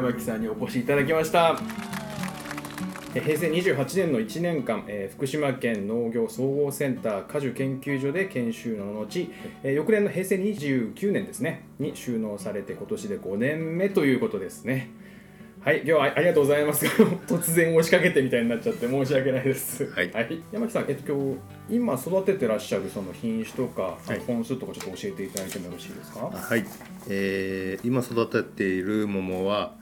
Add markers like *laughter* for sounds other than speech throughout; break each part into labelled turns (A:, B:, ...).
A: 山木さんにお越しいただきました。え平成28年の1年間、えー福島県農業総合センター果樹研究所で研修の後、えー翌年の平成29年ですねに収納されて今年で5年目ということですね。はい今日はあありがとうございます。*laughs* 突然押しかけてみたいになっちゃって申し訳ないです。
B: はい。
A: 山木さん、えっと、今日今育ててらっしゃるその品種とか、
B: はい。
A: 本数とかちょっと教えていただいてもよろしいですか？
B: はい、えー今育てている桃は、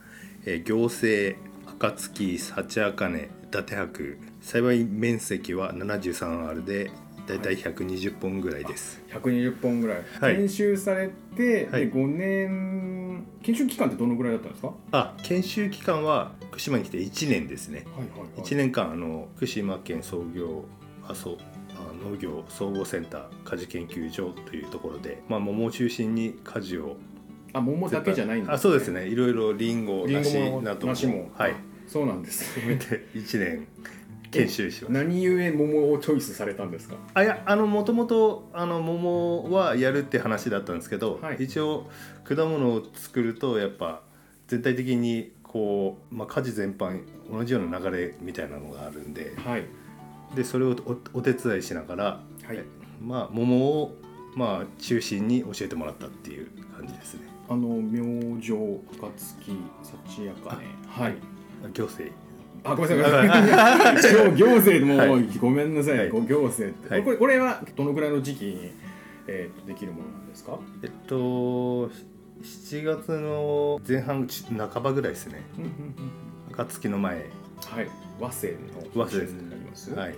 B: えー行政暁幸あかね伊達白栽培面積は 73R でだいたい120本ぐらいです、
A: 120本ぐらい、
B: はい。
A: 研修されて、
B: はい。
A: で5年研修期間ってどのぐらいだったんですか？は
B: あ研修期間は福島に来て1年ですね。
A: いはいはい。
B: 1年間あの福島県創業あそうあ農業総合センター果樹研究所というところで、まあ、桃を中心に果樹を
A: あ桃だけじゃないんです、
B: あそうですね。いろいろリンゴ
A: リンゴ
B: 梨
A: も
B: など
A: 梨も。
B: はい。
A: そうなんです。ね
B: で1年研修しました
A: 何故桃をチョイスされたんですか？
B: あいやあのもともとあの桃はやるって話だったんですけど、
A: はい。
B: 一応果物を作るとやっぱ全体的にこう、まあ、果樹全般同じような流れみたいなのがあるんで
A: はい。
B: でそれをおお手伝いしながら、
A: はい。
B: まあ、桃を、まあ、中心に教えてもらったっていう感じですね
A: あの明星暁幸やかね。はい。
B: 行政。
A: あごめんなさい。行 *laughs* 行政も、
B: はい。
A: ごめんなさい、
B: はい。
A: ご行政って、
B: はい。
A: これこれはどのぐらいの時期に、えーとできるものなんですか？
B: えっと7月の前半ち半ばぐらいですね。暁の前。
A: はい、和製の
B: 和製。です
A: になります？
B: はい。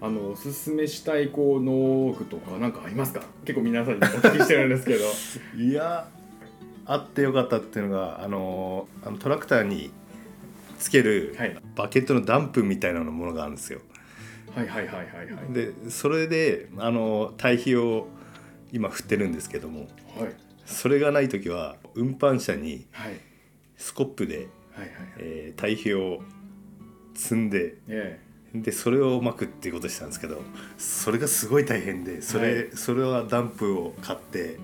A: あのおすすめしたいこう農具とかなんかありますか？結構皆さんにお聞きしてるんですけど。*laughs*
B: いやあってよかったっていうのがあのあのトラクターにつける
A: はい
B: バケットのダンプみたいなものがあるんですよ。
A: はいはいはいはいはい。
B: でそれであの堆肥を今振ってるんですけども
A: はい
B: それがない時は運搬車に
A: はい
B: スコップで、
A: はいはい。
B: えー堆肥を積んで
A: え
B: でそれを巻くっていうことしたんですけどそれがすごい大変でそれ,、
A: はい
B: それはダンプを買って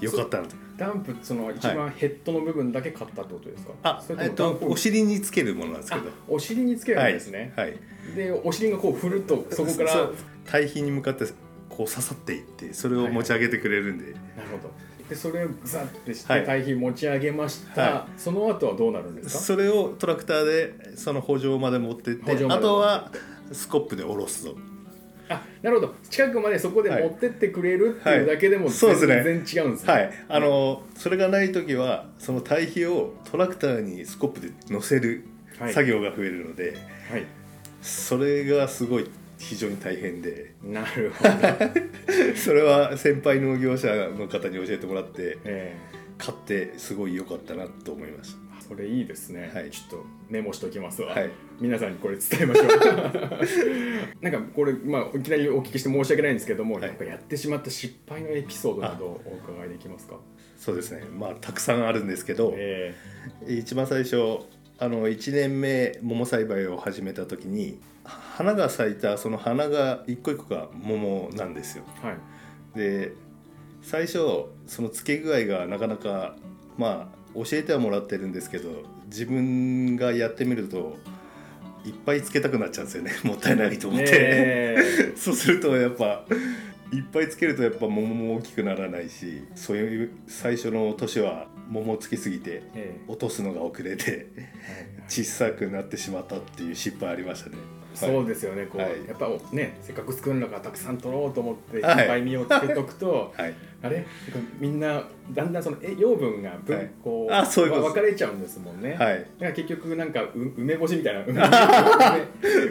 B: よかったなと。
A: えダンプその一番ヘッドの部分だけ買ったってことですか？
B: あ
A: それ
B: えっとお尻につけるものなんですけ
A: あ
B: ど。
A: お尻につけるんですね。
B: はい、
A: でお尻がこう振るとそこから
B: そう堆肥に向かってこう刺さっていってそれを持ち上げてくれるんで、
A: なるほど。でそれをグサッてして
B: はい
A: 堆肥持ち上げました、
B: は
A: その後はどうなるんですか？
B: それをトラクターでその補助まで持ってってあとはスコップで下ろすと
A: あなるほど。近くまでそこで持ってってくれるっていうだけでも全然違うんですね。
B: はい。あのそれがない時はその堆肥をトラクターにスコップで乗せる
A: はい。
B: 作業が増えるので、
A: はい。
B: それがすごい非常に大変で。
A: なるほど、*laughs*
B: それは先輩農業者の方に教えてもらって
A: え
B: 買ってすごい良かったなと思いまし
A: ーそれいいですね、
B: はい。
A: ちょっとメモしときますわ、
B: はい。
A: 皆さんにこれ伝えましょう。*laughs* *laughs* なんかこれ、まあ、いきなりお聞きして申し訳ないんですけども、
B: はい。
A: なんかやってしまった失敗のエピソードなどお伺いできますか？
B: たそうですね。まあたくさんあるんですけど、
A: え
B: 一番最初あの1年目桃栽培を始めた時に花が咲いたその花が一個一個が桃なんですよ。
A: ーはい。
B: で最初その付け具合がなかなかまあ教えてはもらってるんですけど自分がやってみるといっぱいつけたくなっちゃうんですよね。*laughs* もったいないと思って、
A: ねえ。*laughs*
B: そうするとやっぱいっぱいつけるとやっぱ桃も大きくならないしそういう最初の年は桃をつけすぎて
A: え
B: 落とすのが遅れて
A: え
B: 小さくなってしまったっていう失敗ありましたね。
A: そうですよね。こう、
B: はい。
A: やっぱねせっかく作るんだからたくさん取ろうと思ってい。っ
B: はい
A: ぱい実をつけとくと、*laughs*
B: はい、
A: あれ？みんなだんだんそのえ養分が分、
B: はい。
A: こう
B: あそう
A: 分かれちゃうんですもんね、
B: はい、
A: だから結局なんかう梅干しみたいな *laughs*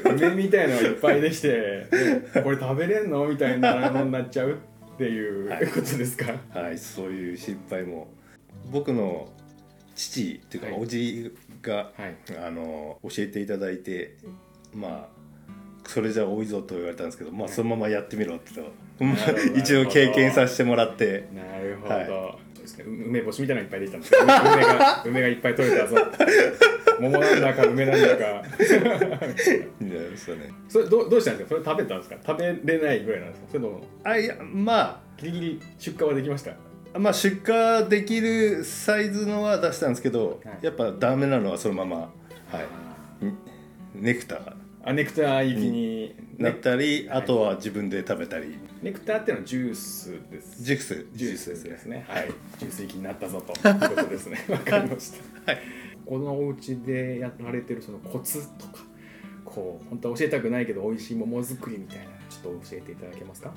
A: 梅梅みたいなのがいっぱいできてねこれ食べれんの？みたいなのになっちゃうっていう
B: はい。
A: ことですか、
B: はい、そういう失敗も。僕の父っていうか
A: はい。
B: おじが、
A: はい。
B: あの教えていただいてまあそれじゃ多いぞと言われたんですけど、まあ、そのままやってみろって一応経験させてもらって。
A: なるほど、
B: はい。
A: 梅干しみたいなのいっぱいできたんですけど梅が *laughs* 梅がいっぱい取れたぞ。*laughs* 桃なんだか梅なんだか。
B: ねそうね。
A: それどうどうしたんですか？それ食べたんですか？食べれないぐらいなんですか？それとも
B: あいやま
A: ギリギリ出荷はできました？
B: あまあ出荷できるサイズのは出したんですけど、
A: はい。
B: やっぱダメなのはそのまま、はい、ネクター
A: あネクター行きに、
B: なったり、
A: はい。
B: あとは自分で食べたり。
A: ネクターっていうのはジュースです。
B: ジュース。
A: ジュースですね。はい。*laughs* ジュース行きになったぞと。いうことですね。*laughs* わかりました。
B: はい。
A: このお家でやられてるそのコツとかこう本当は教えたくないけど美味しい桃作りみたいなのちょっと教えていただけますか？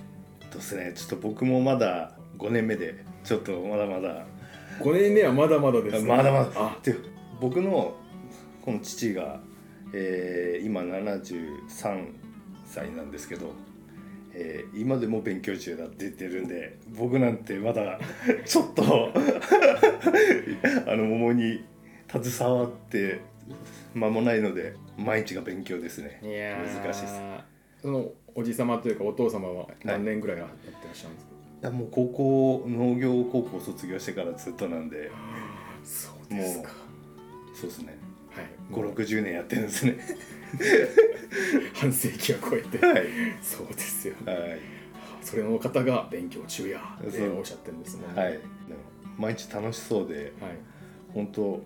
B: ですねちょっと僕もまだ5年目でちょっとまだまだ。
A: 5年目はまだまだです、ね、
B: まだまだ。
A: あ。
B: で僕のこの父が、えー今73歳なんですけど、えー今でも勉強中だって言ってるんで僕なんてまだ *laughs* ちょっとあの桃に携わって間もないので毎日が勉強ですね。
A: いやー。
B: 難しいです。
A: そのおじ様というかお父様は何年ぐらいやってらっしゃるんですか、
B: いやもう高校農業高校卒業してからずっとなんで。
A: そうですか。
B: そうですね。
A: はい
B: 560年やってるんですね。*laughs*
A: 半世紀を超えて。
B: はい。
A: そうですよ。
B: はい。
A: それの方が勉強中やっておっしゃってるんですもんね。
B: はい、毎日楽しそうで
A: はい。
B: 本当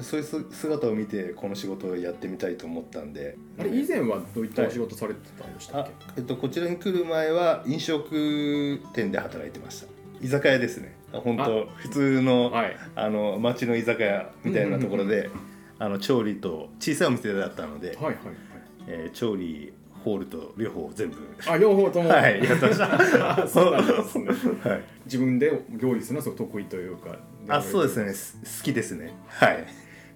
B: そういうす姿を見てこの仕事をやってみたいと思ったんで。
A: あれ以前はどういったお仕事されてたんでしたっ
B: あ
A: け、、
B: えっと、こちらに来る前は飲食店で働いてました。居酒屋ですね。本当普通の,、
A: はい。
B: あの町の居酒屋みたいなところで、あの調理と小さいお店だったので、
A: はいはいはい。
B: えー調理ホールと両方全部。
A: あ両方とも、*laughs*
B: はいやってました。
A: あ *laughs* そうなんですね。*laughs*
B: はい。
A: 自分で料理するのはすごい得意というか
B: あそうですね。す好きですね。はい。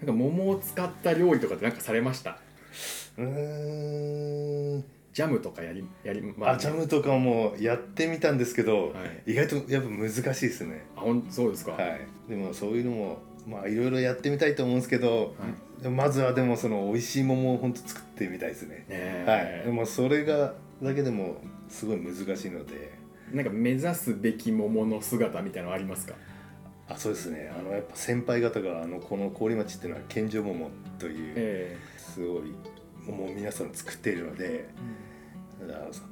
A: なんか桃を使った料理とかってなんかされました？
B: うーん。
A: ジャムとかやりやりま
B: あジャムとかもやってみたんですけど、
A: はい。
B: 意外とやっぱ難しいですね。
A: あほんそうですか、
B: はい。でもそういうのもまあいろいろやってみたいと思うんですけど、でもまずはでもその美味しい桃を本当作ってみたいですね。
A: ねえ。
B: はい。でもそれがだけでもすごい難しいので。
A: なんか目指すべき桃の姿みたいなのありますか？
B: あそうですね。あのやっぱ先輩方があのこの郡町っていうのは健丈桃という
A: え
B: すごい桃を皆さん作っているので、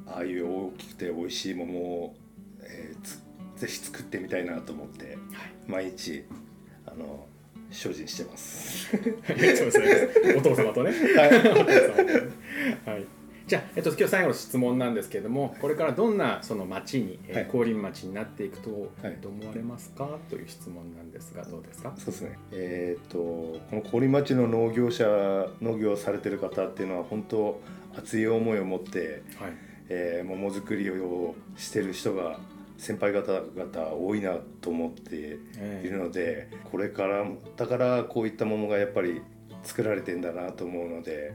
B: ああいう大きくて美味しい桃を、えーつぜひ作ってみたいなと思って毎日あの精進してます。
A: お父様とね。
B: はい、
A: はい。じゃあ、えっと、今日最後の質問なんですけれどもこれからどんなその町に、えー
B: はい。
A: 降臨町になっていくと、
B: はい。
A: どう思われますか？という質問なんですがどうですか？
B: そうですね。えっ、とこの郡町の農業者農業をされてる方っていうのは本当熱い思いを持って、
A: はい。
B: えー桃作りをしてる人が先輩方々多いなと思って
A: え
B: いるので、これからだからこういった桃がやっぱり作られてんだなと思うので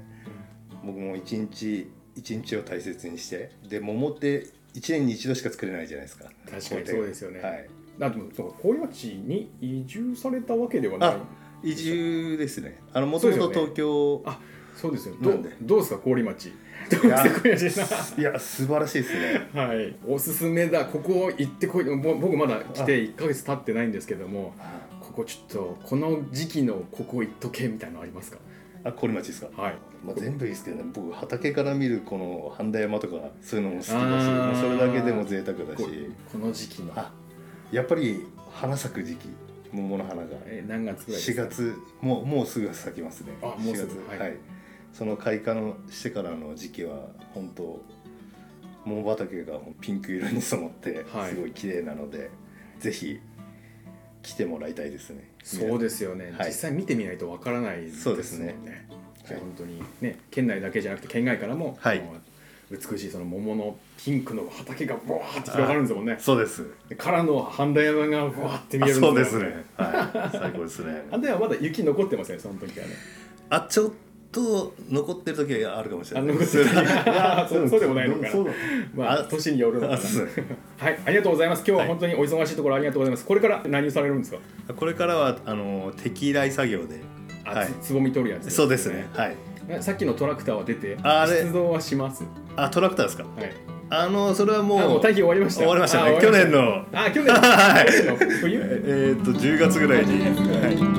B: 僕も一日一日を大切にしてで桃って1年に一度しか作れないじゃないですか。
A: 確かにそうですよね。
B: はい、
A: あでもそうか郡町に移住されたわけではない。
B: あ移住ですね。あのもともと東京
A: あそうですよ。どうどうですか？郡町。
B: いや素晴らしいですね。
A: はい。おすすめだ。ここ行ってこい。ぼ僕まだ来て1ヶ月経ってないんですけどもここちょっとこの時期のここ行っとけみたいなのありますか？
B: あ郡町ですか、
A: はい。
B: まあ、全部いいですけどね。僕畑から見るこの半田山とかそういうのも好きだし
A: あー。
B: もうそれだけでも贅沢だ
A: こ
B: し。
A: この時期の。
B: あやっぱり花咲く時期。桃の花が。
A: え何月ぐらいです
B: 4
A: か
B: 月。もうもうすぐ咲きますね。
A: あもうすぐ。
B: 4月。
A: はい。
B: はい、その開花のしてからの時期は本当桃畑がピンク色に染まって
A: はい。
B: すごい綺麗なので、ぜひ来てもらいたいですね。
A: そうですよね、
B: はい。
A: 実際見てみないとわからないです
B: そうですね。
A: もんね
B: はい。
A: 本当にね県内だけじゃなくて県外からも、
B: はい。
A: 美しいその桃のピンクの畑がボワーって広がるんですもんね。
B: そうです。
A: でからの半田山がボワーって見
B: あ
A: えるん
B: そうですす
A: でもん
B: ね。はい。最高ですね。
A: 半田山まだ雪残ってますねその時はね。
B: あちょっと残ってる時があるかもしれ
A: あ
B: ない
A: あ *laughs* そうそうでもないのかまあ
B: あ
A: 年によるのかな。はいありがとうございます。今日は本当にお忙しいところありがとうございます。これから何をされるんですか？
B: これからはあの適来作業で。
A: あ、
B: はい。
A: つつぼみ取るやつ
B: そうですね。はい。
A: えさっきのトラクターは出て
B: あれ。
A: 出動はします？
B: あトラクターですか？
A: はい。
B: あのそれはもう
A: あもう終わりました。
B: 終わりましたね。
A: あ
B: 去年の。
A: あ去年 *laughs*
B: はい。えーっと10月ぐらいに、はい